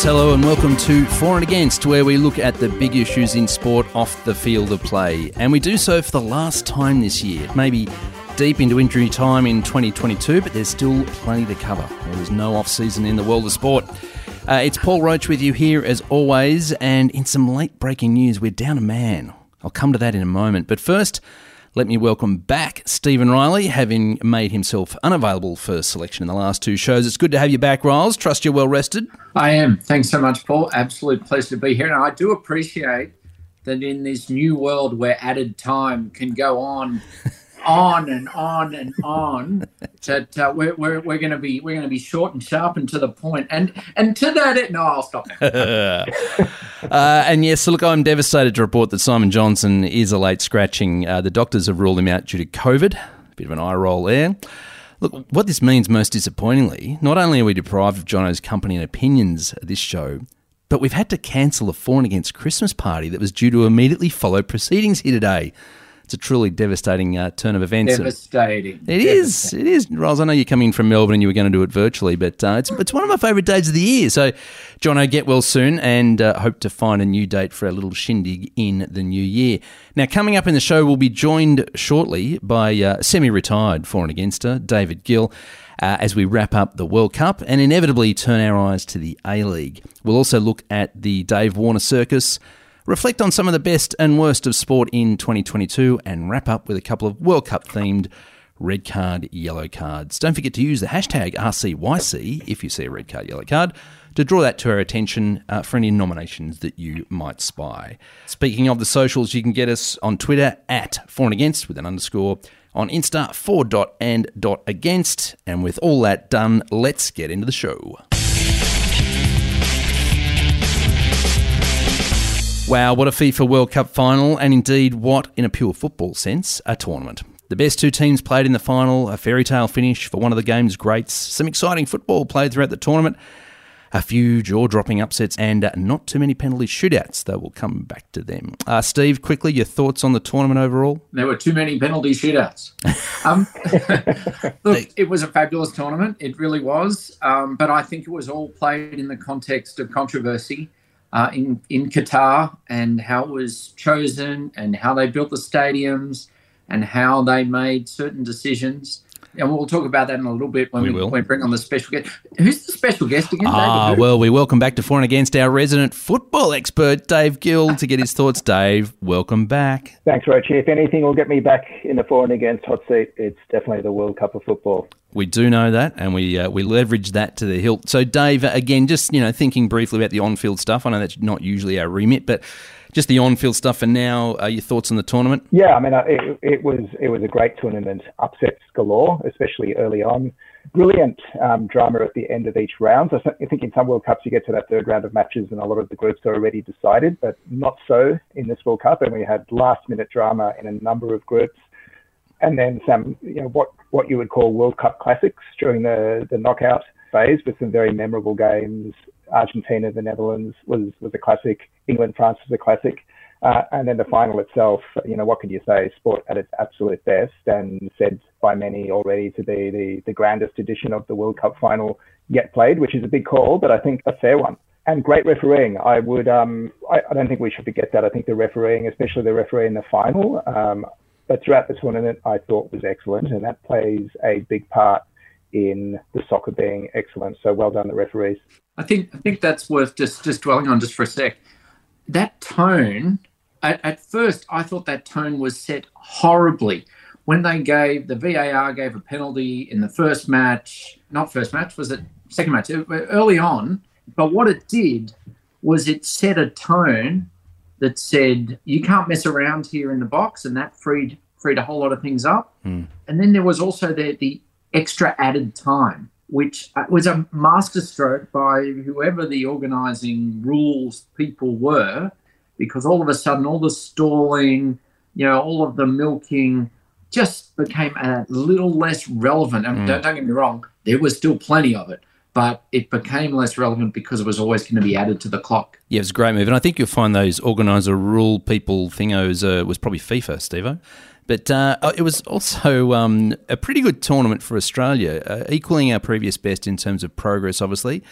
Yes, hello and welcome to For and Against, where we look at the big issues in sport off the field of play. And we do so for the last time this year. Maybe deep into injury time in 2022, but there's still plenty to cover. There is no off season in the world of sport. Uh, it's Paul Roach with you here as always, and in some late breaking news, we're down a man. I'll come to that in a moment. But first, let me welcome back Stephen Riley, having made himself unavailable for selection in the last two shows. It's good to have you back, Riles. Trust you're well rested. I am. Thanks so much, Paul. Absolute pleasure to be here. And I do appreciate that in this new world where added time can go on on and on and on that uh, we're, we're, we're going to be we're going to be short and sharp and to the point. And and to that it, no I'll stop. Uh, and yes so look I'm devastated to report that Simon Johnson is a late scratching. Uh, the doctors have ruled him out due to COVID. A bit of an eye roll there. Look what this means most disappointingly not only are we deprived of Jono's company and opinions at this show but we've had to cancel a for and against Christmas party that was due to immediately follow proceedings here today it's a truly devastating uh, turn of events. Devastating. It is. It is. Riles, I know you're coming from Melbourne and you were going to do it virtually, but uh, it's, it's one of my favourite days of the year. So, Jono, get well soon and uh, hope to find a new date for a little shindig in the new year. Now, coming up in the show, we'll be joined shortly by uh, semi retired for and againster, David Gill. Uh, as we wrap up the World Cup and inevitably turn our eyes to the A League. We'll also look at the Dave Warner Circus, reflect on some of the best and worst of sport in 2022, and wrap up with a couple of World Cup themed red card, yellow cards. Don't forget to use the hashtag RCYC if you see a red card, yellow card to draw that to our attention uh, for any nominations that you might spy. Speaking of the socials, you can get us on Twitter at for and against with an underscore, on Insta for dot and dot against. And with all that done, let's get into the show. Wow, what a FIFA World Cup final, and indeed, what, in a pure football sense, a tournament. The best two teams played in the final, a fairy tale finish for one of the game's greats, some exciting football played throughout the tournament, a few jaw dropping upsets, and not too many penalty shootouts, though we'll come back to them. Uh, Steve, quickly, your thoughts on the tournament overall? There were too many penalty shootouts. Um, look, it was a fabulous tournament, it really was, um, but I think it was all played in the context of controversy uh, in in Qatar and how it was chosen and how they built the stadiums and how they made certain decisions. And we'll talk about that in a little bit when we, we, when we bring on the special guest. Who's the special guest again? Ah, well, we welcome back to For and Against our resident football expert, Dave Gill, to get his thoughts. Dave, welcome back. Thanks, Roach. If anything will get me back in the For and Against hot seat, it's definitely the World Cup of football. We do know that, and we uh, we leverage that to the hilt. So, Dave, again, just you know, thinking briefly about the on-field stuff. I know that's not usually our remit, but just the on-field stuff for now. Uh, your thoughts on the tournament? Yeah, I mean, uh, it, it was it was a great tournament. Upsets galore, especially early on. Brilliant um, drama at the end of each round. So I think in some World Cups you get to that third round of matches and a lot of the groups are already decided, but not so in this World Cup. And we had last-minute drama in a number of groups and then some, you know, what, what you would call World Cup classics during the, the knockout phase with some very memorable games. Argentina, the Netherlands was, was a classic. England, France was a classic. Uh, and then the final itself, you know, what can you say? Sport at its absolute best, and said by many already to be the, the grandest edition of the World Cup final yet played, which is a big call, but I think a fair one. And great refereeing. I would, um, I, I, don't think we should forget that. I think the refereeing, especially the referee in the final, um, but throughout the tournament, I thought was excellent, and that plays a big part in the soccer being excellent. So well done, the referees. I think I think that's worth just just dwelling on just for a sec. That tone, at, at first, I thought that tone was set horribly when they gave the VAR gave a penalty in the first match. Not first match, was it second match? Early on, but what it did was it set a tone that said you can't mess around here in the box, and that freed freed a whole lot of things up. Mm. And then there was also the the extra added time, which uh, was a masterstroke by whoever the organising rules people were, because all of a sudden all the stalling, you know, all of the milking just became a little less relevant. And mm. don't, don't get me wrong, there was still plenty of it but it became less relevant because it was always going to be added to the clock. Yeah, it was a great move. And I think you'll find those organiser rule people thingos uh, was probably FIFA, Steve But uh, uh, it was also um, a pretty good tournament for Australia, uh, equaling our previous best in terms of progress, obviously.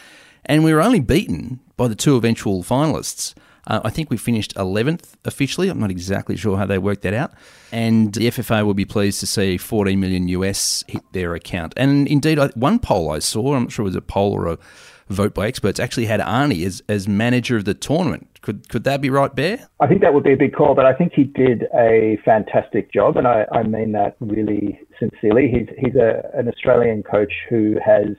And we were only beaten by the two eventual finalists. Uh, I think we finished 11th officially. I'm not exactly sure how they worked that out. And the FFA will be pleased to see 14 million US hit their account. And indeed, one poll I saw, I'm not sure it was a poll or a vote by experts, actually had Arnie as, as manager of the tournament. Could could that be right, Bear? I think that would be a big call, but I think he did a fantastic job, and I, I mean that really sincerely. He's he's a, an Australian coach who has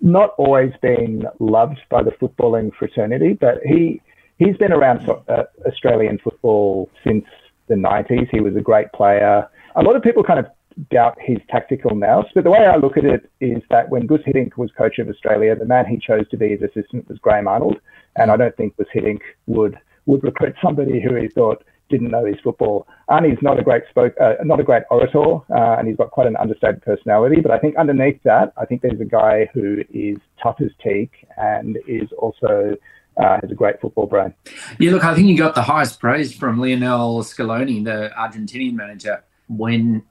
not always been loved by the footballing fraternity, but he he's been around uh, Australian football since the 90s. He was a great player. A lot of people kind of doubt his tactical nous, but the way I look at it is that when Guus Hiddink was coach of Australia, the man he chose to be his assistant was Graham Arnold, and I don't think Guus Hiddink would would recruit somebody who he thought didn't know his football. Arnie's not a great spoke, uh, not a great orator, uh, and he's got quite an understated personality. But I think underneath that, I think there's a guy who is tough as teak and is also uh, has a great football brain. Yeah, look, I think you got the highest praise from Lionel Scaloni, the Argentinian manager, when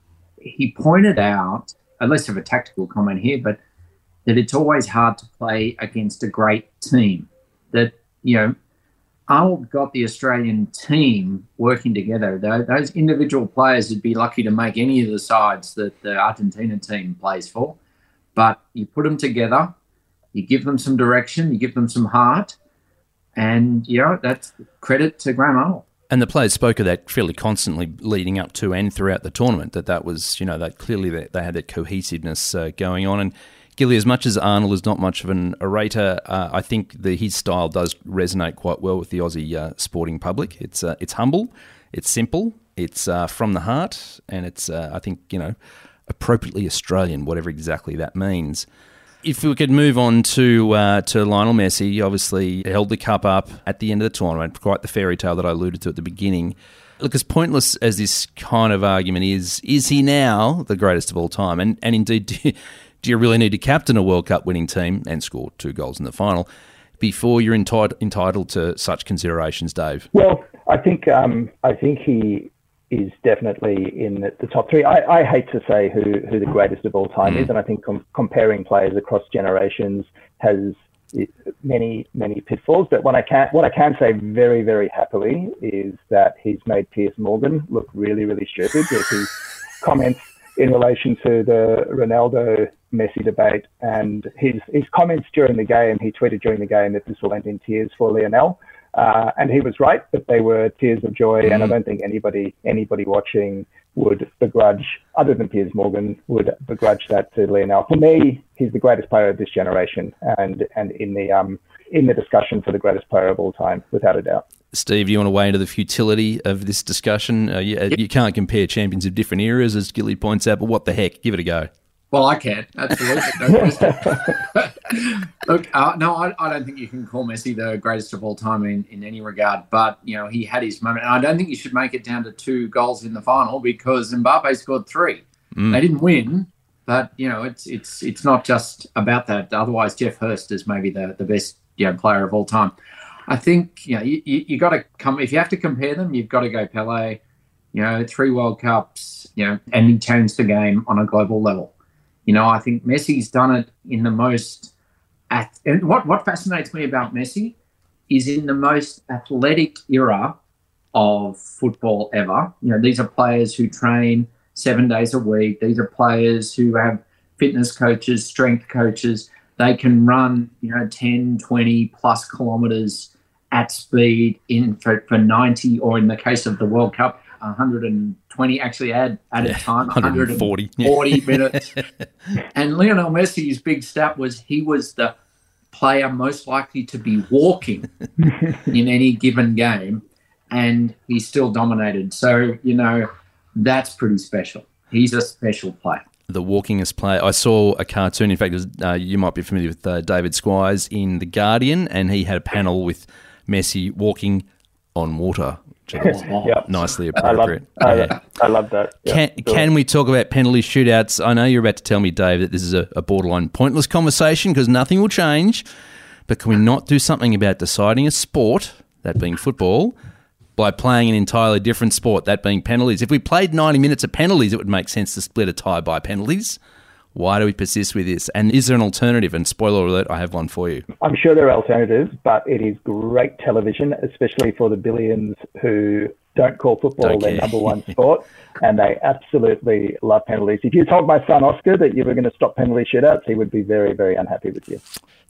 he pointed out, at least of a tactical comment here, but that it's always hard to play against a great team. That, you know, Arnold got the Australian team working together. Those individual players would be lucky to make any of the sides that the Argentina team plays for. But you put them together, you give them some direction, you give them some heart, and you know that's credit to Graham Arnold. And the players spoke of that fairly constantly leading up to and throughout the tournament. That that was you know that clearly they, they had that cohesiveness uh, going on and Gilly, as much as Arnold is not much of an orator, uh, I think the, his style does resonate quite well with the Aussie uh, sporting public. It's uh, it's humble, it's simple, it's uh, from the heart, and it's uh, I think you know appropriately Australian, whatever exactly that means. If we could move on to uh, to Lionel Messi, obviously held the cup up at the end of the tournament, quite the fairy tale that I alluded to at the beginning. Look, as pointless as this kind of argument is, is he now the greatest of all time? And and indeed, do you really need to captain a World Cup winning team and score two goals in the final before you're entitled entitled to such considerations, Dave? Well, I think um, I think he is definitely in the top three. I, I hate to say who, who the greatest of all time mm. is, and I think com- comparing players across generations has many many pitfalls. But what I can what I can say very very happily is that he's made Piers Morgan look really really stupid with his comments in relation to the Ronaldo Messi debate and his his comments during the game. He tweeted during the game that this will end in tears for Lionel, uh, and he was right. that they were tears of joy, and I mm. don't think anybody anybody watching would begrudge, other than Piers Morgan, would begrudge that to Lionel. For me, he's the greatest player of this generation, and and in the um in the discussion for the greatest player of all time, without a doubt. Steve, do you want to weigh into the futility of this discussion? Uh, you, yep. you, can't compare champions of different eras, as Gilly points out, but what the heck? Give it a go. Well, I can absolutely. No Look, uh, no, I, I, don't think you can call Messi the greatest of all time in, in any regard. But you know, he had his moment, and I don't think you should make it down to two goals in the final because Mbappe scored three. Mm. They didn't win, but you know, it's it's it's not just about that. Otherwise, Geoff Hurst is maybe the the best you know, player of all time. I think you know you, you, you got to come if you have to compare them, you've got to go Pele. You know, three World Cups. You know, and he changed the game on a global level. You know, I think Messi's done it in the most. At, And what what fascinates me about Messi is in the most athletic era of football ever. You know, these are players who train seven days a week. These are players who have fitness coaches, strength coaches. They can run, you know, 10, 20 plus kilometers at speed in for, for 90, or in the case of the World Cup, 120 actually add at yeah, a time 140, 140 minutes. And lionel messi's big stat was he was the player most likely to be walking in any given game and he still dominated. So you know that's pretty special. He's a special player. The walkingest player. I saw a cartoon. In fact, was, uh, you might be familiar with uh, David Squires in The Guardian, and he had a panel with Messi walking on water Oh, oh. yep. nicely appropriate. I love, yeah. I, I love that. Yep. Can, can we talk about penalty shootouts? I know you're about to tell me, Dave, that this is a, a borderline pointless conversation because nothing will change. But can we not do something about deciding a sport, that being football, by playing an entirely different sport, that being penalties? If we played 90 minutes of penalties, it would make sense to split a tie by penalties. Why do we persist with this? And is there an alternative? And spoiler alert, I have one for you. I'm sure there are alternatives, but it is great television, especially for the billions who don't call football Don't their care. number one sport, and they absolutely love penalties. If you told my son Oscar that you were going to stop penalty shootouts, he would be very, very unhappy with you.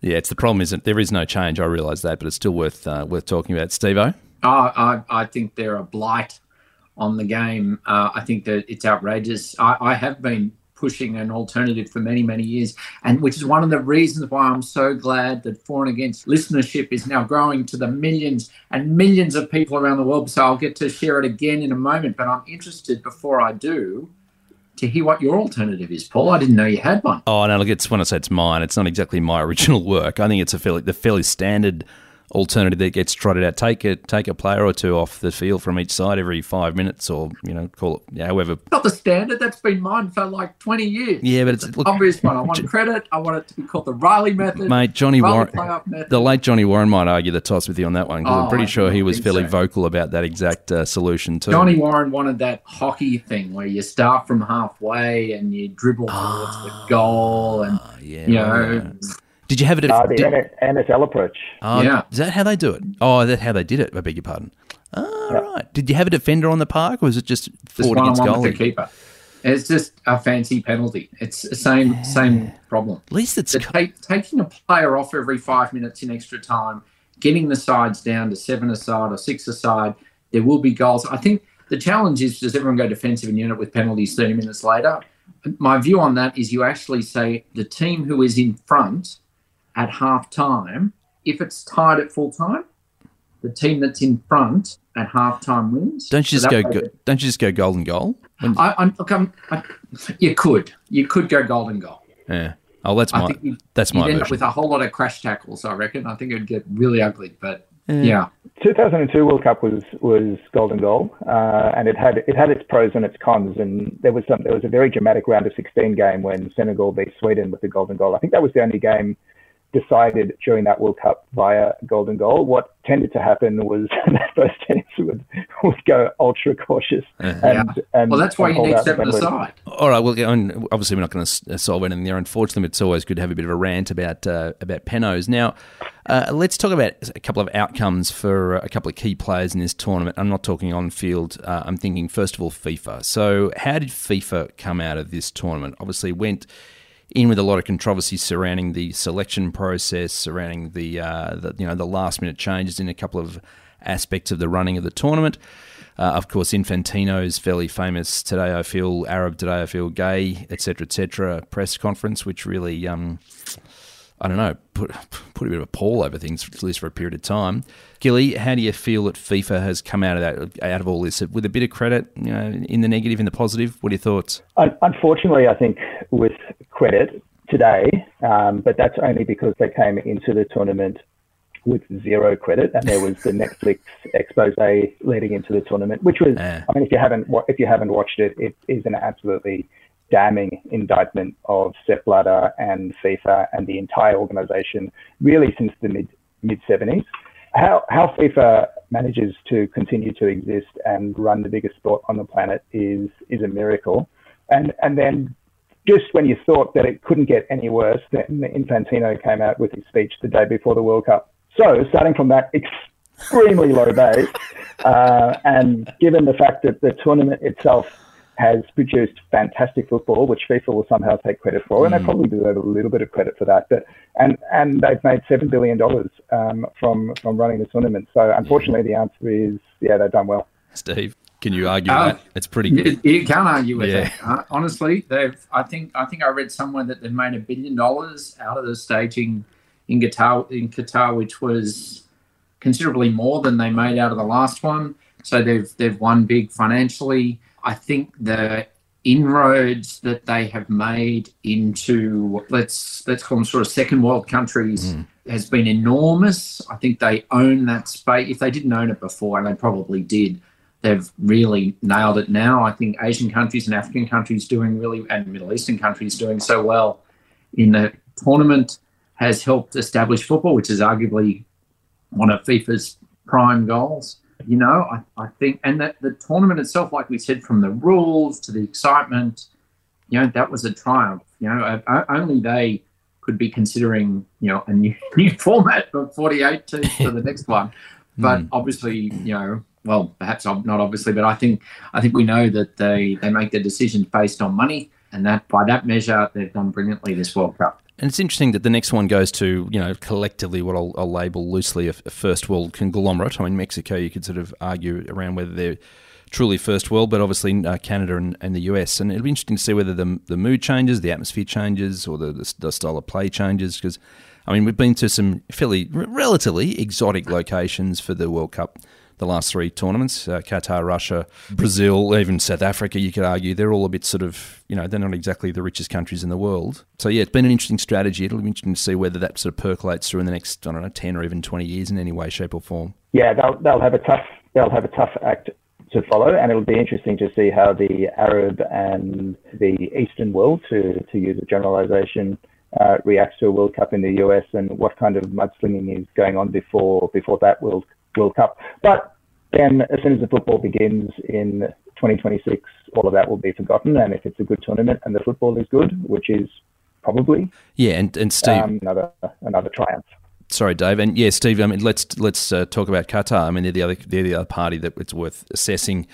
Yeah, it's the problem, isn't there is no change. I realise that, but it's still worth uh, worth talking about. Steve I think they're a blight on the game. Uh, I think that it's outrageous. I, I have been pushing an alternative for many, many years, and which is one of the reasons why I'm so glad that For and Against listenership is now growing to the millions and millions of people around the world. So I'll get to share it again in a moment, but I'm interested before I do to hear what your alternative is, Paul. I didn't know you had one. Oh no, look, it's when I say it's mine, it's not exactly my original work. I think it's a fairly the fairly standard alternative that gets trotted out. Take a take a player or two off the field from each side every five minutes, or you know, call it yeah, however. Not the standard. That's been mine for like 20 years. Yeah, but it's look, obvious one. I want credit. I want it to be called the Riley method. mate. Johnny Riley Warren, the late Johnny Warren might argue the toss with you on that one because I'm Oh, pretty I sure he was fairly so. vocal about that exact uh, solution too. Johnny Warren wanted that hockey thing where you start from halfway and you dribble towards the goal, and Ah, yeah, you right. Know, Did you have it? Uh, At, the did, NSL approach. oh, Yeah. Is that how they do it? Oh, that's how they did it. I beg your pardon. Oh, right. Did you have a defender on the park, or was it just just forward one against one with the keeper. It's just a fancy penalty. It's the same same problem. At least it's So take, taking a player off every five minutes in extra time, getting the sides down to seven aside or six aside, there will be goals. I think the challenge is does everyone go defensive in unit with penalties 30 minutes later? My view on that is you actually say the team who is in front at half time, if it's tied at full time, the team that's in front at half time wins. Don't you So just go, go? Don't you just go golden goal? When- I, I'm, look, I'm, I, you could. You could go golden goal. yeah. Oh, that's I my think you'd, that's you'd my end up with a whole lot of crash tackles, I reckon. I think it'd get really ugly, but yeah. 2002 World Cup was was golden goal, uh, and it had it had its pros and its cons. And there was some there was a very dramatic round of 16 game when Senegal beat Sweden with the golden goal. I think that was the only game decided during that World Cup via golden goal. What tended to happen was that both teams would would go ultra cautious. And, and Well, that's why you need out the seven penalty. aside. All right. Well, obviously we're not going to solve anything there. Unfortunately, it's always good to have a bit of a rant about uh, about penos. Now, uh, let's talk about a couple of outcomes for a couple of key players in this tournament. I'm not talking on field. Uh, I'm thinking first of all FIFA. So, how did FIFA come out of this tournament? Obviously, went in with a lot of controversy surrounding the selection process, surrounding the, uh, the you know the last minute changes in a couple of aspects of the running of the tournament. Uh, of course, Infantino's fairly famous "Today I feel Arab, today I feel gay," etc., etc. press conference, which really, um, I don't know, put put a bit of a pall over things at least for a period of time. Gilly, how do you feel that FIFA has come out of that, out of all this, with a bit of credit, you know, in the negative, in the positive? What are your thoughts? Unfortunately, I think with credit today, um, but that's only because they came into the tournament with zero credit, and there was the Netflix expose leading into the tournament, which was, Yeah. I mean, if you haven't if you haven't watched it, it is an absolutely damning indictment of Sepp Blatter and FIFA and the entire organization, really since the mid mid seventies. How how FIFA manages to continue to exist and run the biggest sport on the planet is is a miracle. And and then just when you thought that it couldn't get any worse, then Infantino came out with his speech the day before the World Cup. So starting from that extremely low base, uh, and given the fact that the tournament itself has produced fantastic football, which FIFA will somehow take credit for, and they probably deserve a little bit of credit for that. But and and they've made seven billion dollars um, from from running the tournament. So unfortunately, the answer is yeah, they've done well. Steve, can you argue Uh, that? It's pretty good. You, you can't argue with Yeah. it. Uh, honestly, they've. I think. I think I read somewhere that they've made a billion dollars out of the staging in Qatar. In Qatar, which was considerably more than they made out of the last one. So they've they've won big financially. I think the inroads that they have made into let's let's call them sort of second world countries has been enormous. I think they own that space. If they didn't own it before, and they probably did, they've really nailed it now. I think Asian countries and African countries doing really, and Middle Eastern countries doing so well in the tournament has helped establish football, which is arguably one of FIFA's prime goals. You know, I, I think, and that the tournament itself, like we said, from the rules to the excitement you know, that was a triumph. You know, only they could be considering, you know, a new, new format of 48 teams for the next one. But mm. obviously, you know, well, perhaps not obviously, but I think I think we know that they they make their decisions based on money, and that by that measure, they've done brilliantly this World Cup. And it's interesting that the next one goes to, you know, collectively what I'll, I'll label loosely a, a, first world conglomerate. I mean, Mexico, you could sort of argue around whether they're truly first world, but obviously uh, Canada and, and, the US. And it'll be interesting to see whether the, the mood changes, the atmosphere changes, or the, the, the style of play changes. Because, I mean, we've been to some fairly, relatively exotic locations for the World Cup the last three tournaments uh, Qatar, Russia, Brazil, even South Africa, you could argue. They're all a bit sort of, you know, they're not exactly the richest countries in the world. So, yeah, it's been an interesting strategy. It'll be interesting to see whether that sort of percolates through in the next, I don't know, 10 or even 20 years in any way, shape, or form. Yeah, they'll, they'll have a tough they'll have a tough act to follow, and it'll be interesting to see how the Arab and the Eastern world, to, to use a generalization, uh, reacts to a World Cup in the US and what kind of mudslinging is going on before before that World World Cup. But then, as soon as the football begins in 2026, all of that will be forgotten. And if it's a good tournament and the football is good, which is probably yeah, and and Steve um, another another triumph. Sorry, Dave, and yeah, Steve. I mean, let's let's uh, talk about Qatar. I mean, they're the other they're the other party that it's worth assessing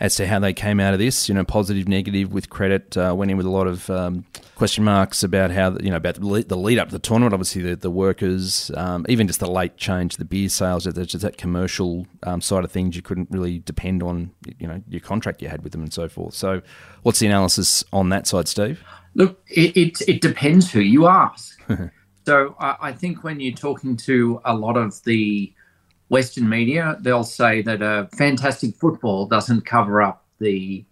as to how they came out of this. You know, positive, negative, with credit. Uh, went in with a lot of um, question marks about how you know about the lead up to the tournament. Obviously, the, the workers, um, even just the late change, the beer sales, just that commercial um, side of things. You couldn't really depend on you know your contract you had with them and so forth. So, what's the analysis on that side, Steve? Look, it it, it depends who you ask. so I, I think when you're talking to a lot of the Western media, they'll say that a fantastic football doesn't cover up the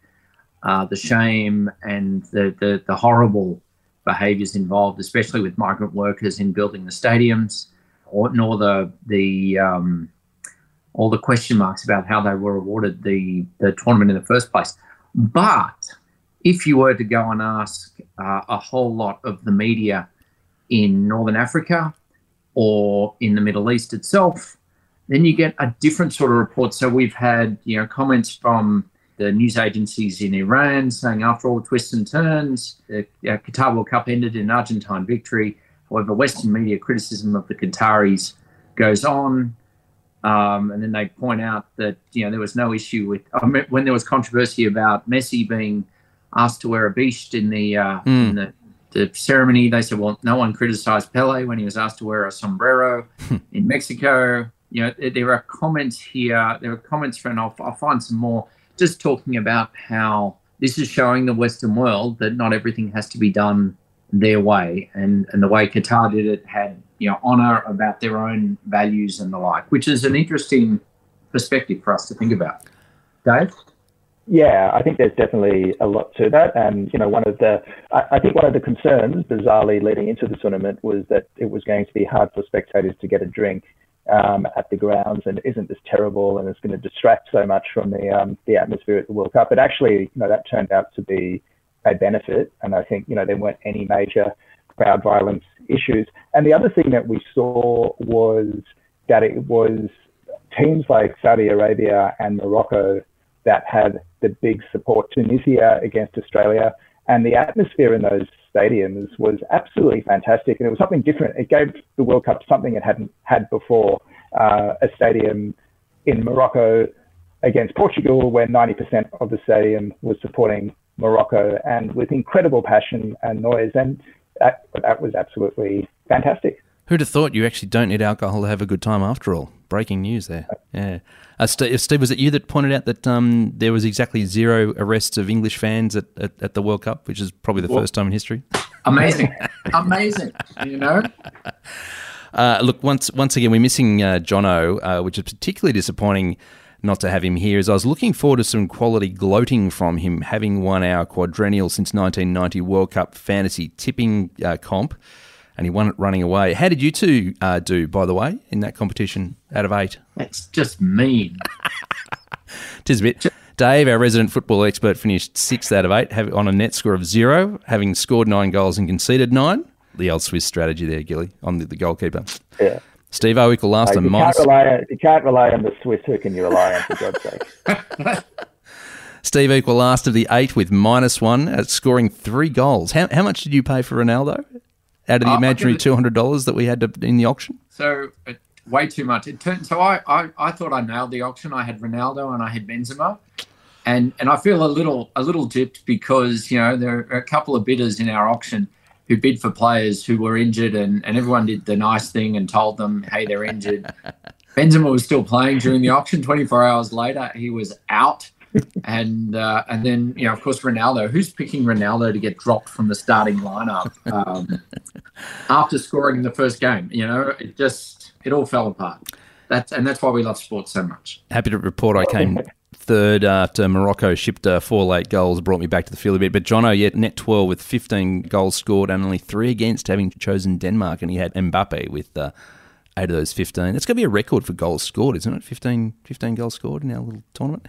uh, the shame and the, the, the horrible behaviours involved, especially with migrant workers in building the stadiums, or nor the the um, all the question marks about how they were awarded the the tournament in the first place. But if you were to go and ask uh, a whole lot of the media in Northern Africa or in the Middle East itself, then you get a different sort of report. So we've had you know comments from the news agencies in Iran saying after all twists and turns, the uh, Qatar World Cup ended in Argentine victory. However, Western media criticism of the Qataris goes on. Um, and then they point out that you know there was no issue with when there was controversy about Messi being asked to wear a bisht in the, uh, mm. in the the ceremony. They said, well, no one criticized Pele when he was asked to wear a sombrero in Mexico. You know, there are comments here. There are comments from, I'll, I'll find some more just talking about how this is showing the Western world that not everything has to be done their way, and and the way Qatar did it had you know honor about their own values and the like, which is an interesting perspective for us to think about. Dave. Yeah, I think there's definitely a lot to that. And, you know, one of the, I, I, think one of the concerns, bizarrely, leading into the tournament was that it was going to be hard for spectators to get a drink um, at the grounds and isn't this terrible and it's going to distract so much from the um, the atmosphere at the World Cup. But actually, you know, that turned out to be a benefit, and I think you know there weren't any major crowd violence issues. And the other thing that we saw was that it was teams like Saudi Arabia and Morocco that had the big support. Tunisia against Australia, and the atmosphere in those stadiums was absolutely fantastic, and it was something different. It gave the World Cup something it hadn't had before. Uh, a stadium in Morocco against Portugal, where 90% of the stadium was supporting Morocco, and with incredible passion and noise, and that that was absolutely fantastic. Who'd have thought you actually don't need alcohol to have a good time after all? Breaking news there. Yeah. Uh, Steve, Steve, was it you that pointed out that um, there was exactly zero arrests of English fans at, at, at the World Cup, which is probably the well, first time in history? Amazing. amazing. You know? Uh, look, once once again, we're missing uh, Jono, uh, which is particularly disappointing not to have him here. As I was looking forward to some quality gloating from him, having won our quadrennial since 1990 World Cup fantasy tipping uh, comp and he won it running away. How did you two uh, do, by the way, in that competition out of eight? That's just mean. Tis a bit. Dave, our resident football expert, finished sixth out of eight on a net score of zero, having scored nine goals and conceded nine. The old Swiss strategy there, Gilly, on the, the goalkeeper. Yeah. Steve O equal last and minus. Can't rely on, you can't rely on the Swiss. Who can you rely on, for God's sake? Steve equal last of the eight with minus one at scoring three goals. How, how much did you pay for Ronaldo out of the Uh, imaginary $200 that we had to, in the auction? So uh, way too much. It turned. So I, I, I thought I nailed the auction. I had Ronaldo and I had Benzema, and and I feel a little a little dipped because you know there are a couple of bidders in our auction who bid for players who were injured, and and everyone did the nice thing and told them, hey, they're injured. Benzema was still playing during the auction. 24 hours later, he was out. And uh, and then you know of course Ronaldo. Who's picking Ronaldo to get dropped from the starting lineup um, after scoring in the first game? You know it just it all fell apart. That's and that's why we love sports so much. Happy to report I came third after Morocco shipped uh, four late goals, brought me back to the field a bit. But Jono, yet net 12 with 15 goals scored and only three against, having chosen Denmark. And he had Mbappe with uh, eight of those 15. That's going to be a record for goals scored, isn't it? 15, 15 goals scored in our little tournament.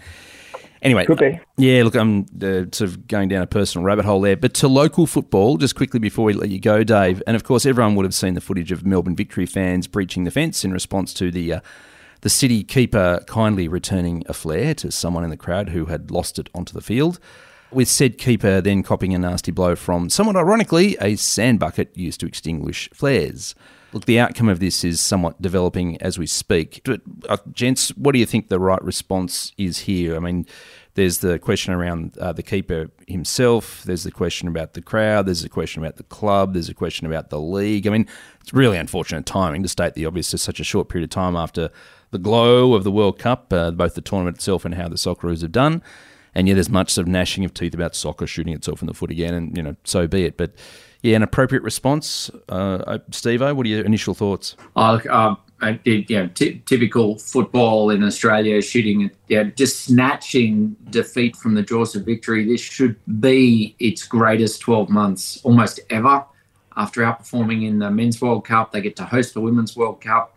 Anyway, Could be. yeah, look, I'm uh, sort of going down a personal rabbit hole there. But to local football, just quickly before we let you go, Dave, and of course, everyone would have seen the footage of Melbourne Victory fans breaching the fence in response to the uh, the city keeper kindly returning a flare to someone in the crowd who had lost it onto the field. With said keeper then copying a nasty blow from, somewhat ironically, a sand bucket used to extinguish flares. Look, the outcome of this is somewhat developing as we speak. But, uh, gents, what do you think the right response is here? I mean, there's the question around uh, the keeper himself. There's the question about the crowd. There's a question about the club. There's a question about the league. I mean, it's really unfortunate timing to state the obvious. Just such a short period of time after the glow of the World Cup, uh, both the tournament itself and how the Socceroos have done. And yeah, there's much of gnashing of teeth about soccer shooting itself in the foot again, and you know, so be it. But yeah, an appropriate response. Uh, Steve, what are your initial thoughts? Look, um, you know, ty- typical football in Australia, shooting, yeah, just snatching defeat from the jaws of victory. This should be its greatest 12 months almost ever. After outperforming in the Men's World Cup, they get to host the Women's World Cup.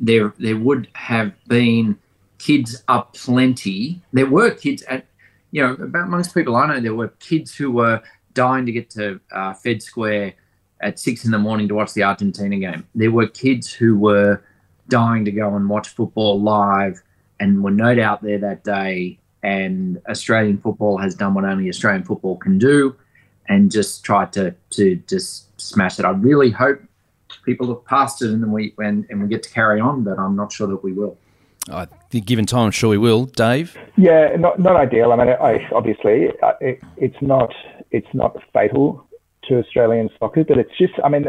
There, there would have been kids aplenty. There were kids at, you know, amongst people I know, there were kids who were dying to get to uh, Fed Square at six in the morning to watch the Argentina game. There were kids who were dying to go and watch football live and were no doubt there that day. And Australian football has done what only Australian football can do and just tried to, to just smash it. I really hope people look past it and we and, and we get to carry on, but I'm not sure that we will. I think given time, I'm sure we will. Dave? Yeah, not not ideal. I mean, I, obviously it, it's not it's not fatal to Australian soccer, but it's just. I mean,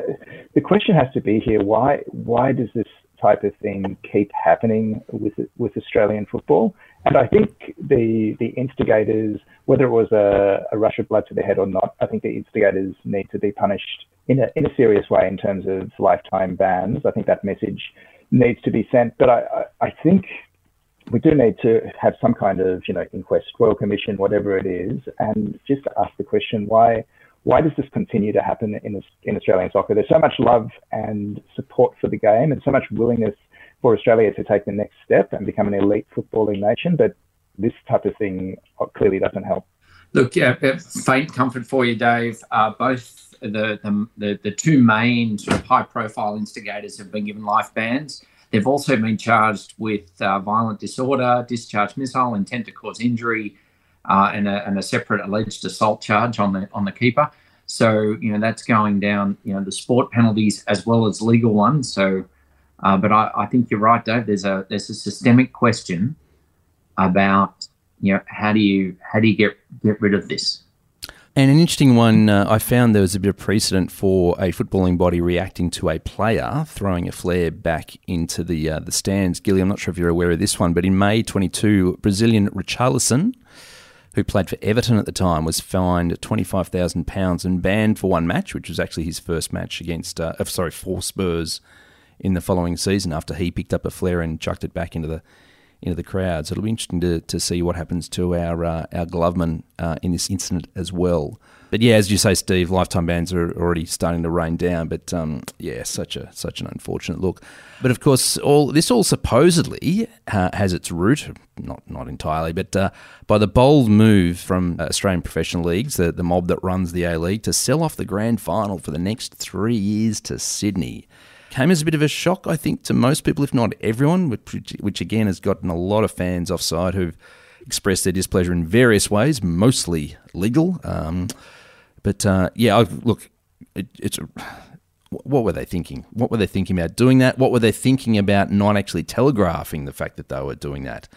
the question has to be here: why why does this type of thing keep happening with with Australian football? And I think the the instigators, whether it was a, a rush of blood to the head or not, I think the instigators need to be punished in a in a serious way in terms of lifetime bans. I think that message needs to be sent. But I, I, I think we do need to have some kind of, you know, inquest, royal commission, whatever it is, and just to ask the question why why does this continue to happen in in Australian soccer? There's so much love and support for the game, and so much willingness for Australia to take the next step and become an elite footballing nation. But this type of thing clearly doesn't help. Look, yeah, faint comfort for you, Dave. Uh, both the, the, the the two main sort of high profile instigators have been given life bans. They've also been charged with uh, violent disorder, discharge missile, intent to cause injury, uh, and, a, and a separate alleged assault charge on the on the keeper. So you know that's going down. You know the sport penalties as well as legal ones. So, uh, but I, I think you're right, Dave. There's a there's a systemic question about you know how do you how do you get get rid of this? And an interesting one, uh, I found there was a bit of precedent for a footballing body reacting to a player throwing a flare back into the uh, the stands. Gilly, I'm not sure if you're aware of this one, but in May 22, Brazilian Richarlison, who played for Everton at the time, was fined £25,000 and banned for one match, which was actually his first match against, uh, sorry, for Spurs in the following season after he picked up a flare and chucked it back into the into the crowd. So it'll be interesting to, to see what happens to our uh, our gloveman uh, in this incident as well. But yeah, as you say, Steve, lifetime bans are already starting to rain down. But um, yeah, such a such an unfortunate look. But of course, all this all supposedly uh, has its root, not not entirely, but uh, by the bold move from Australian professional leagues, the, the mob that runs the A League, to sell off the grand final for the next three years to Sydney came as a bit of a shock, I think, to most people, if not everyone, which, which again has gotten a lot of fans offside who've expressed their displeasure in various ways, mostly legal. Um, but uh, yeah, I, look, it, it's what were they thinking? What were they thinking about doing that? What were they thinking about not actually telegraphing the fact that they were doing that?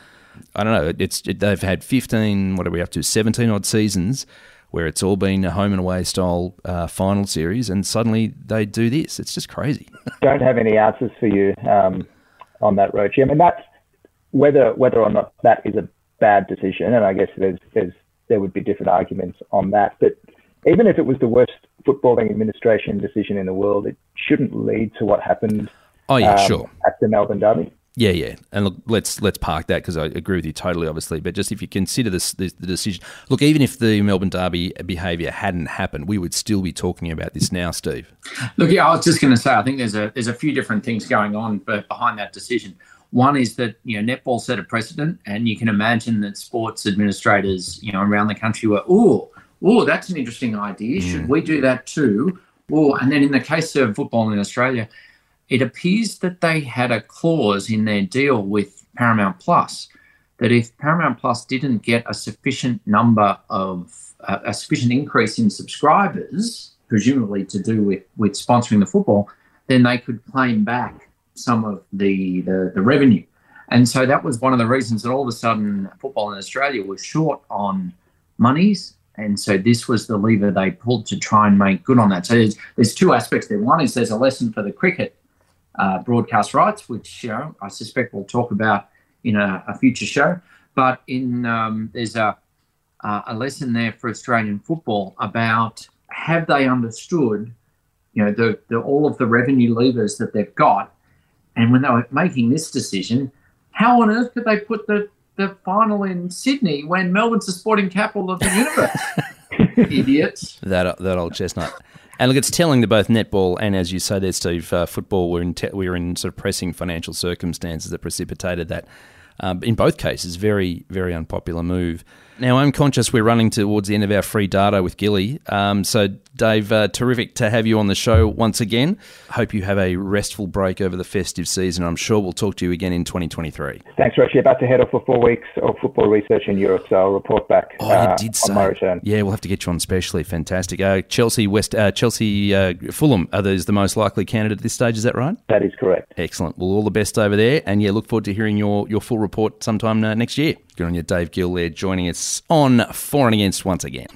I don't know. It's it, they've had fifteen. What are we up to? Seventeen odd seasons where it's all been a home and away style uh, final series, and suddenly they do this. It's just crazy. Don't have any answers for you um, on that, Roach. I mean, that's whether whether or not that is a bad decision, and I guess there's there's there would be different arguments on that. But even if it was the worst footballing administration decision in the world, it shouldn't lead to what happened. Oh yeah, um, sure. At the Melbourne Derby. Yeah, yeah, and look, let's let's park that because I agree with you totally, obviously. But just if you consider this, this, the decision, look, even if the Melbourne Derby behaviour hadn't happened, we would still be talking about this now, Steve. Look, yeah, I was just going to say, I think there's a there's a few different things going on, behind that decision, one is that you know netball set a precedent, and you can imagine that sports administrators, you know, around the country were, oh, oh, that's an interesting idea. Mm. Should we do that too? Oh, and then in the case of football in Australia, it appears that they had a clause in their deal with Paramount Plus that if Paramount Plus didn't get a sufficient number of uh, a sufficient increase in subscribers, presumably to do with with sponsoring the football, then they could claim back some of the, the, the revenue. And so that was one of the reasons that all of a sudden football in Australia was short on monies and so this was the lever they pulled to try and make good on that. So there's, there's two aspects there. One is there's a lesson for the cricket uh, broadcast rights, which you know, I suspect we'll talk about in a, a future show. But in um, there's a uh, a lesson there for Australian football about have they understood, you know, the, the all of the revenue levers that they've got, and when they were making this decision, how on earth could they put the the final in Sydney when Melbourne's the sporting capital of the universe. Idiots. That that old chestnut. And look, it's telling that both netball and, as you say there, Steve, uh, football were in te- we were in sort of pressing financial circumstances that precipitated that. Um, in both cases, very very unpopular move. Now, I'm conscious we're running towards the end of our free data with Gilly. Um, so, Dave, uh, terrific to have you on the show once again. Hope you have a restful break over the festive season. I'm sure we'll talk to you again in 2023. Thanks, Roach. About to head off for four weeks of football research in Europe, so I'll report back oh, uh, did on my return. Yeah, we'll have to get you on specially. Fantastic. Uh, Chelsea, West, uh, Chelsea, uh, Fulham are those the most likely candidate at this stage? Is that right? That is correct. Excellent. Well, all the best over there, and yeah, look forward to hearing your your full report sometime uh, next year. Good on you, Dave Gill, there joining us on For and Against once again.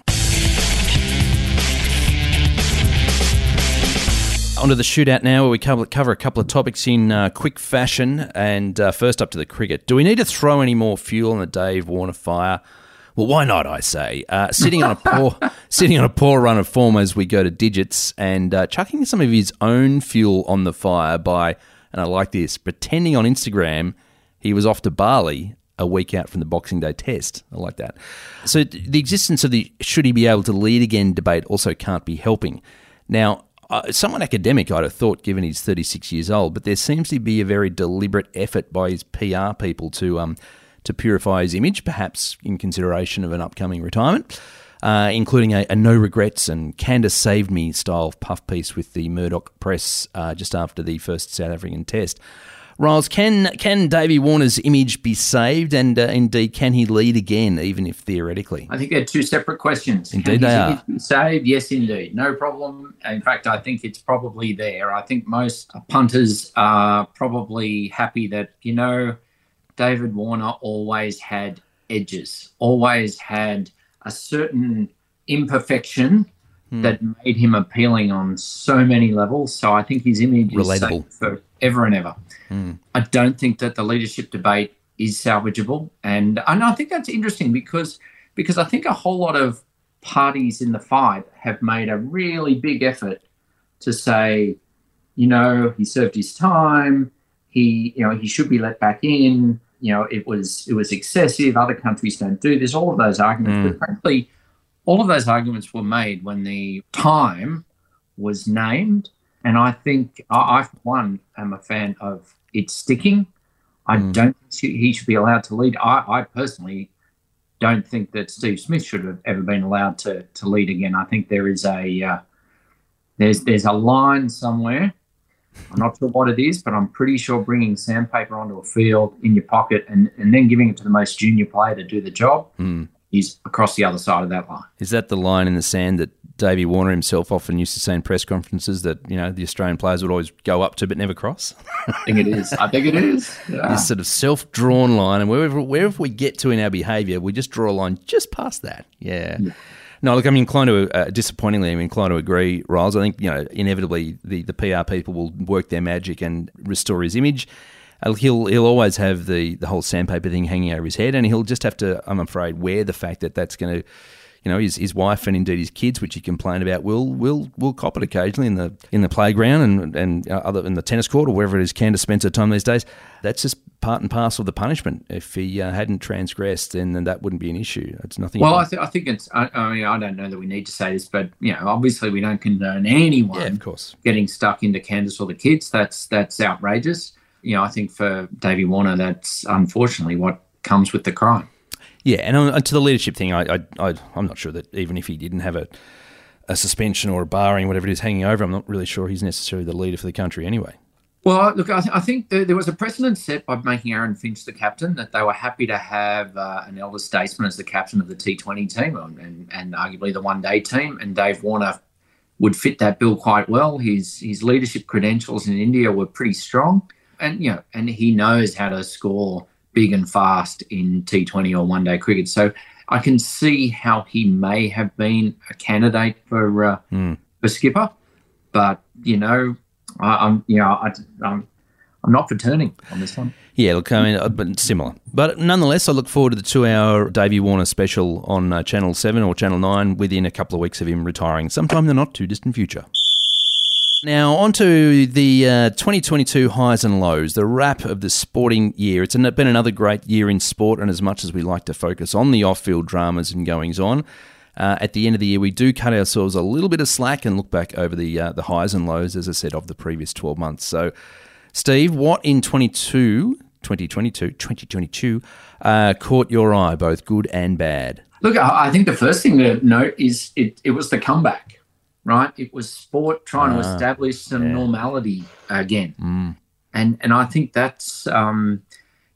Onto the shootout now, where we cover, a couple of topics in uh, quick fashion. And uh, first up to the cricket. Do we need to throw any more fuel on the Dave Warner fire? Well, why not? I say, uh, sitting on a poor, sitting on a poor run of form as we go to digits, and uh, chucking some of his own fuel on the fire by, and I like this, pretending on Instagram he was off to Bali a week out from the Boxing Day test. I like that. So the existence of the should he be able to lead again debate also can't be helping. Now, uh, somewhat academic, I'd have thought, given he's 36 years old, but there seems to be a very deliberate effort by his PR people to um, to purify his image, perhaps in consideration of an upcoming retirement. Uh, including a, a, no regrets and Candice saved me style puff piece with the Murdoch press uh, just after the first South African test. Riles, can can Davey Warner's image be saved, and uh, indeed can he lead again, even if theoretically? I think they're two separate questions. Indeed, they are. Be saved, yes, indeed, no problem. In fact, I think it's probably there. I think most punters are probably happy that you know David Warner always had edges, always had a certain imperfection hmm. that made him appealing on so many levels. So I think his image Relatable. is safe forever and ever. Mm. I don't think that the leadership debate is salvageable, and and I think that's interesting because because I think a whole lot of parties in the fight have made a really big effort to say, you know, he served his time. He, you know, he should be let back in. You know, it was it was excessive. Other countries don't do this. All of those arguments, mm. but frankly, all of those arguments were made when the time was named. And I think I, I for one, am a fan of it sticking. I mm. don't think he should be allowed to lead. I, I, personally don't think that Steve Smith should have ever been allowed to to lead again. I think there is a uh, there's there's a line somewhere I'm not sure what it is, but I'm pretty sure bringing sandpaper onto a field in your pocket and, and then giving it to the most junior player to do the job Mm. Is across the other side of that line. Is that the line in the sand that Davey Warner himself often used to say in press conferences that you know the Australian players would always go up to but never cross? I think it is. I think it is. Yeah. This sort of self-drawn line, and wherever wherever we get to in our behaviour, we just draw a line just past that. Yeah. No, look, I'm inclined to, uh, disappointingly, I'm inclined to agree, Riles. I think, you know, inevitably the, the PR people will work their magic and restore his image. He'll he'll always have the, the whole sandpaper thing hanging over his head, and he'll just have to, I'm afraid, wear the fact that that's going to, you know, his, his wife and indeed his kids, which he complained about, will will will cop it occasionally in the in the playground and and uh, other in the tennis court or wherever it is Candice spends her time these days. That's just part and parcel of the punishment. If he uh, hadn't transgressed, then, then that wouldn't be an issue. It's nothing. Well, I, th- I think it's. I, I mean, I don't know that we need to say this, but you know, obviously, we don't condone anyone yeah, of course. getting stuck into Candice or the kids. That's that's outrageous. You know, I think for Davey Warner, that's unfortunately what comes with the crime. Yeah, and on, to the leadership thing, I, I, I, I'm not sure that even if he didn't have a, a suspension or a barring, whatever it is, hanging over, I'm not really sure he's necessarily the leader for the country anyway. Well, look, I, th- I think there, there was a precedent set by making Aaron Finch the captain that they were happy to have uh, an elder statesman as the captain of the T20 team and, and, and arguably the one day team. And Dave Warner would fit that bill quite well. His his leadership credentials in India were pretty strong, and you know, and he knows how to score big and fast in T20 or one day cricket. So I can see how he may have been a candidate for uh, Hmm. for skipper, but you know, I, I'm you know I, I'm I'm not for turning on this one. Yeah, look, I mean, uh, but similar. But nonetheless, I look forward to the two-hour Davey Warner special on uh, Channel Seven or Channel Nine within a couple of weeks of him retiring, sometime in the not too distant future. Now, on to the uh, 2022 highs and lows, the wrap of the sporting year. It's been another great year in sport, and as much as we like to focus on the off field dramas and goings on, uh, at the end of the year, we do cut ourselves a little bit of slack and look back over the, uh, the highs and lows, as I said, of the previous 12 months. So, Steve, what in 22, 2022, 2022 uh, caught your eye, both good and bad? Look, I, think the first thing to note is it, it was the comeback, right? It was sport trying to Ah, establish some yeah. normality again. Mm. and and I think that's um,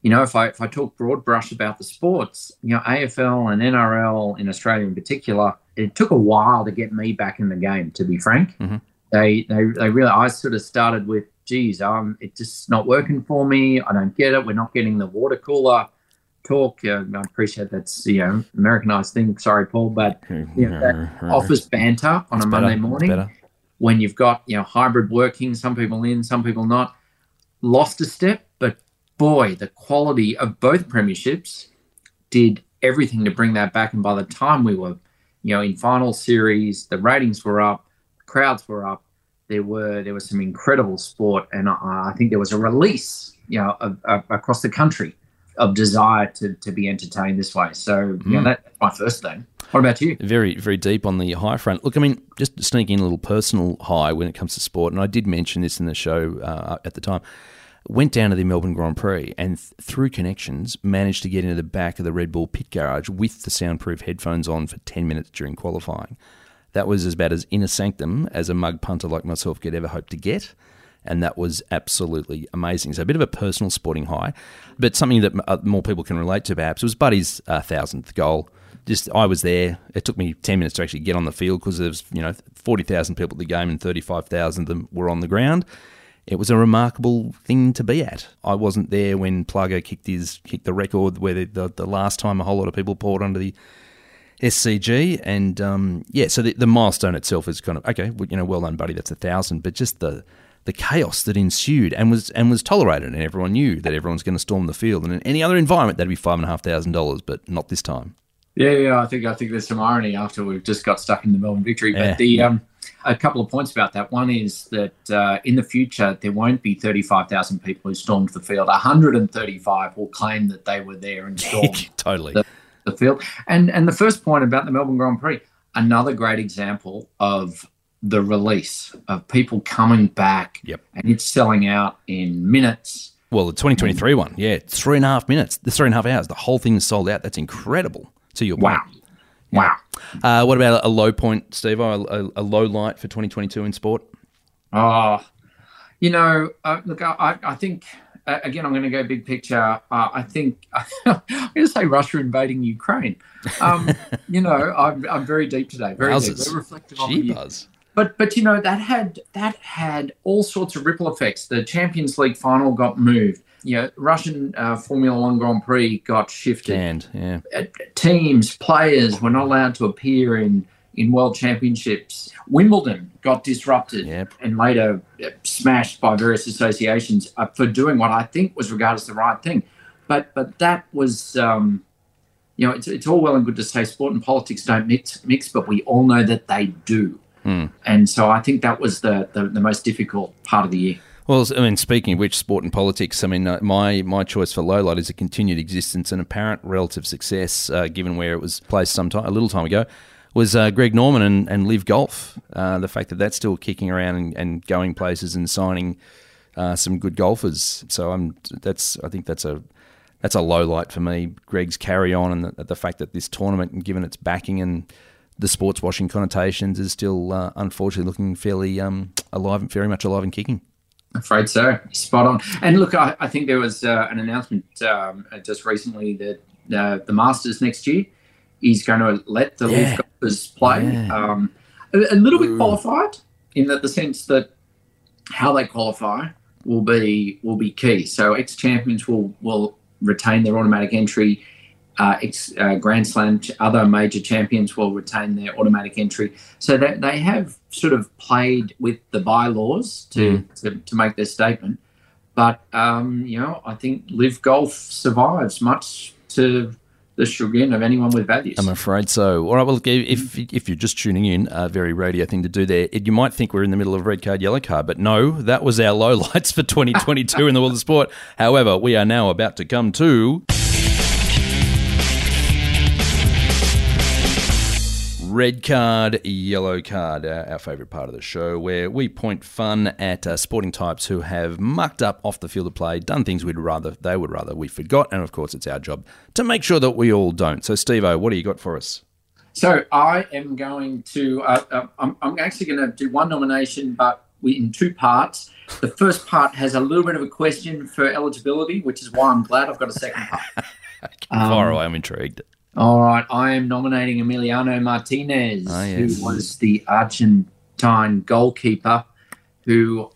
you know if I if I talk broad brush about the sports, you know AFL and NRL in Australia in particular, it took a while to get me back in the game. To be frank, Mhm. they they they really I sort of started with, geez, um, it's just not working for me. I don't get it. We're not getting the water cooler talk. Uh, I appreciate that's you know Americanized thing. Sorry, Paul, but you know, that office banter on It's a Monday it's morning better. when you've got you know hybrid working, some people in, some people not, lost a step. But boy, the quality of both premierships did everything to bring that back. And by the time we were, you know, in final series, the ratings were up, crowds were up. There were there was some incredible sport, and I, I think there was a release, you know, across the country of desire to, to be entertained this way. So, you know, Mm. that's my first thing. What about you? Very, very deep on the high front. Look, I mean, just sneaking in a little personal high when it comes to sport, and I did mention this in the show uh, at the time. Went down to the Melbourne Grand Prix and th- through connections managed to get into the back of the Red Bull pit garage with the soundproof headphones on for 10 minutes during qualifying. That was as about as inner sanctum as a mug punter like myself could ever hope to get. And that was absolutely amazing. So, a bit of a personal sporting high, but something that uh, more people can relate to perhaps was Buddy's uh, thousandth goal just I was there. It took me ten minutes to actually get on the field because there was you know forty thousand people at the game and thirty five thousand of them were on the ground. It was a remarkable thing to be at. I wasn't there when Plugger kicked his kicked the record where the, the, the last time a whole lot of people poured under the SCG, and um, yeah, so the, the milestone itself is kind of okay. You know, well done, buddy. That's a thousand, but just the the chaos that ensued and was and was tolerated, and everyone knew that everyone's going to storm the field. And in any other environment, that'd be five and a half thousand dollars, but not this time. Yeah, yeah, I think I think there's some irony after we've just got stuck in the Melbourne victory. Yeah. But the um, a couple of points about that. One is that uh, in the future there won't be 35,000 people who stormed the field. 135 will claim that they were there and stormed totally. The- the field. And and the first point about the Melbourne Grand Prix, another great example of the release of people coming back. Yep. And it's selling out in minutes. Well, the 2023 one, yeah, three and a half minutes, the three and a half hours, the whole thing's sold out. That's incredible. To your point. Wow. Wow. Uh, what about a low point, Steve? A, a, a low light for 2022 in sport? Oh, You know, uh, look, I, I think uh, again, I'm going to go big picture. Uh, I think I'm going to say Russia invading Ukraine. Um, you know, I'm, I'm very deep today. Very Wowzers. deep. Very reflective on Gee buzz. But but you know that had that had all sorts of ripple effects. The Champions League final got moved. You know, Russian uh, Formula One Grand Prix got shifted. Canned, yeah. Uh, teams, players were not allowed to appear in in world championships. Wimbledon got disrupted Yep. and later uh, smashed by various associations uh, for doing what I think was regarded as the right thing. But but that was. Um, you know, it's, it's all well and good to say sport and politics don't mix, mix, but we all know that they do. Hmm. And so I think that was the, the, the most difficult part of the year. Well, I mean, speaking of which, sport and politics. I mean, uh, my my choice for low light is a continued existence and apparent relative success, uh, given where it was placed some time, a little time ago, was uh, Greg Norman and, and LIV Golf. Uh, the fact that that's still kicking around and, and going places and signing uh, some good golfers. So I'm that's I think that's a that's a low light for me. Greg's carry on and the, the fact that this tournament, given its backing and the sports washing connotations, is still uh, unfortunately looking fairly um, alive, very much alive and kicking. I'm afraid so. Spot on. And look, I, I think there was uh, an announcement um, just recently that uh, the Masters next year is going to let the Yeah. LIV golfers play. Yeah. Um, a, a little bit qualified in that the sense that how they qualify will be will be key. So ex champions will will retain their automatic entry. Uh, ex uh, Grand Slam, ch- other major champions will retain their automatic entry. So that they have sort of played with the bylaws to, to, to make their statement. But, um, you know, I think LIV Golf survives much to the chagrin of anyone with values. I'm afraid so. All right. Well, if if you're just tuning in, a very radio thing to do there. It, you might think we're in the middle of red card, yellow card, but no, that was our low lights for 2022 in the world of sport. However, we are now about to come to red card, yellow card, uh, our favourite part of the show, where we point fun at uh, sporting types who have mucked up off the field of play, done things we'd rather they would rather we forgot, and of course, it's our job to make sure that we all don't. So, Steve-O, what do you got for us? So I am going to. Uh, uh, I'm, I'm actually going to do one nomination, but we in two parts. The first part has a little bit of a question for eligibility, which is why I'm glad I've got a second part. Um, Far away, I'm intrigued. All right, I am nominating Emiliano Martinez, Ah, yes. who was the Argentine goalkeeper who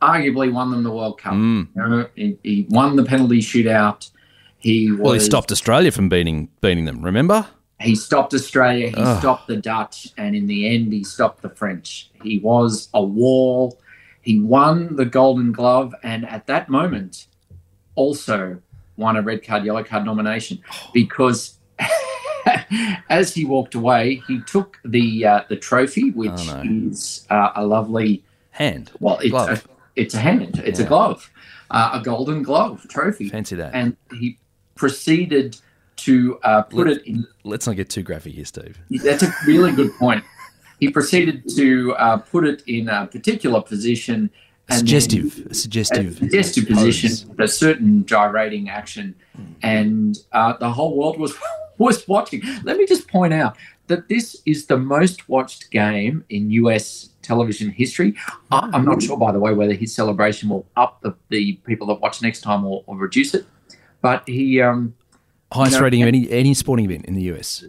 arguably won them the World Cup. Mm. You know, he, he won the penalty shootout. He was, Well, he stopped Australia from beating beating them. Remember? He stopped Australia. He stopped the Dutch, and in the end, he stopped the French. He was a wall. He won the Golden Glove, and at that moment, also won a red card, yellow card nomination because. As he walked away, he took the uh, the trophy, which Oh, no. is uh, a lovely Hand. well, it's a, it's a hand, it's Yeah. a glove, uh, a golden glove trophy, Fancy that. and he proceeded to uh, put Let- it in Let's not get too graphic here, Steve. that's a really good point. He proceeded to uh, put it in a particular position. and Suggestive. then- A A suggestive. suggestive position, a certain gyrating action, and uh, the whole world was was watching. Let me just point out that this is the most watched game in US television history. I, I'm not sure, by the way, whether his celebration will up the, the people that watch next time or, or reduce it. But he, um, Highest No. rating of any any sporting event in the US.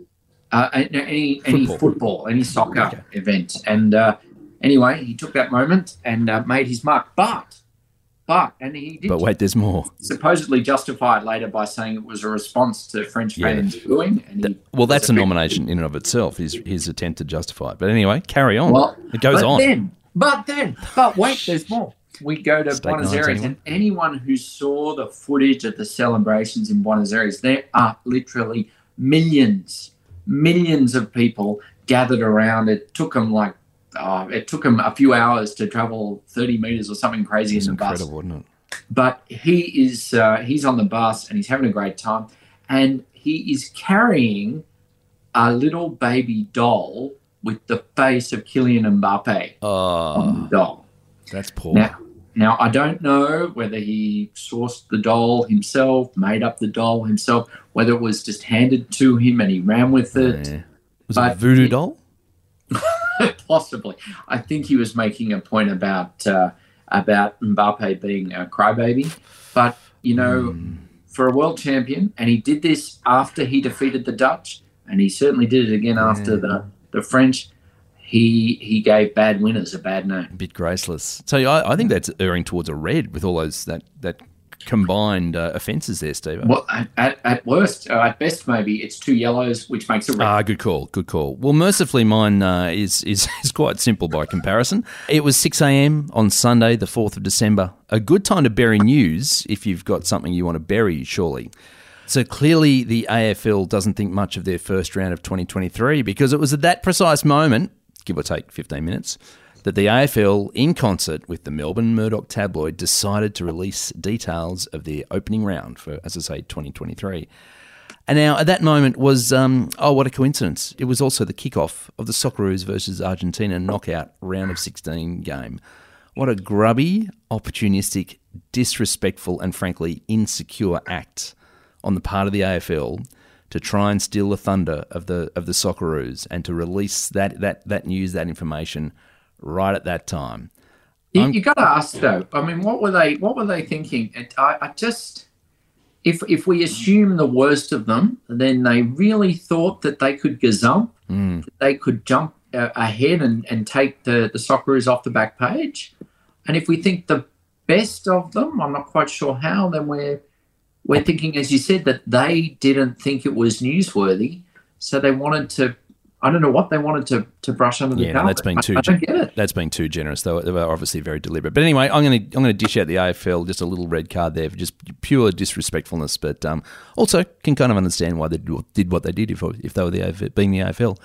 uh, any any Football. football, any soccer Okay. event. And uh, anyway, he took that moment and uh, made his mark. But, but, and he did But wait, there's more. supposedly justified later by saying it was a response to French Yeah. fans booing. And Well, that's a nomination in and of itself. His his attempt to justify it. But anyway, carry on. Well, it goes but on. Then, but then, but wait, there's more. We go to Steak Buenos Aires, anyone? and anyone who saw the footage of the celebrations in Buenos Aires, there are literally millions, millions of people gathered around. It took them like, uh, it took him a few hours to travel 30 meters or something crazy It's in the bus incredible, isn't it? but he is uh, he's on the bus and he's having a great time and he is carrying a little baby doll with the face of Kylian Mbappe on Oh, the doll. that's poor. Now, now I don't know whether he sourced the doll himself, made up the doll himself, whether it was just handed to him and he ran with it. Yeah. Was it a voodoo he- doll? Possibly. I think he was making a point about uh, about Mbappe being a crybaby. But, you know, mm. for a world champion, and he did this after he defeated the Dutch, and he certainly did it again yeah. after the, the French. He he gave bad winners a bad name. A bit graceless. So I, I think that's erring towards a red with all those that that combined uh, offences there, Steve? Well, at, at worst, uh, at best, maybe it's two yellows, which makes it red. Ah, good call, good call. Well, mercifully, mine uh, is, is is quite simple by comparison. It was six a.m. on Sunday, the fourth of December. A good time to bury news if you've got something you want to bury, surely. So clearly, the AFL doesn't think much of their first round of 2023 because it was at that precise moment, give or take 15 minutes, that the AFL, in concert with the Melbourne Murdoch tabloid, decided to release details of their opening round for, as I say, 2023. And now, at that moment was, um, oh, what a coincidence. It was also the kickoff of the Socceroos versus Argentina knockout round of 16 game. What a grubby, opportunistic, disrespectful, and frankly insecure act on the part of the AFL to try and steal the thunder of the of the Socceroos and to release that that that news, that information right at that time. You, you got to ask though. I mean, what were they? What were they thinking? I, I just, if if we assume the worst of them, then they really thought that they could gazump, mm. they could jump uh, ahead and, and take the the Socceroos off the back page. And if we think the best of them, I'm not quite sure how. Then we're we're thinking, as you said, that they didn't think it was newsworthy, so they wanted to I don't know what they wanted to, to brush under the yeah, carpet. that's been too. I, I don't get it. That's being too generous, though. They were obviously very deliberate. But anyway, I'm going to I'm going to dish out the AFL just a little red card there for just pure disrespectfulness. But um, also can kind of understand why they did what they did if if they were the AFL, being the AFL.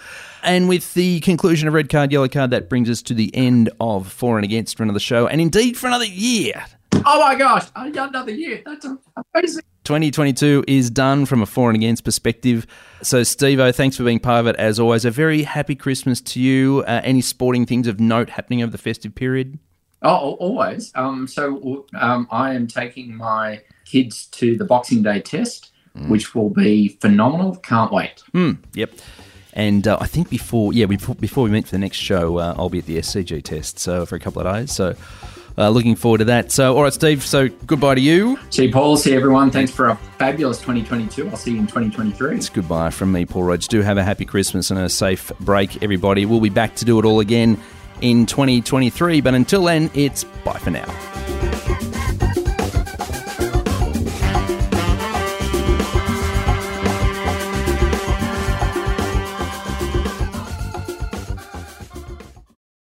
And with the conclusion of red card, yellow card, that brings us to the end of for and against for another show, and indeed for another year. Oh my gosh, another year. That's amazing. 2022 is done from a for and against perspective. So, Steve thanks for being part of it as always. A very happy Christmas to you. Uh, any sporting things of note happening over the festive period? Oh, always. Um, so, um, I am taking my kids to the Boxing Day test, mm. which will be phenomenal. Can't wait. Mm, yep. And uh, I think before, yeah, before, before we meet for the next show, uh, I'll be at the SCG test, so for a couple of days. So uh, looking forward to that. So, all right, Steve. So, goodbye to you. See Paul. See everyone. Thanks for a fabulous 2022. I'll see you in 2023. It's goodbye from me, Paul Rhodes. Do have a happy Christmas and a safe break, everybody. We'll be back to do it all again in 2023. But until then, it's bye for now.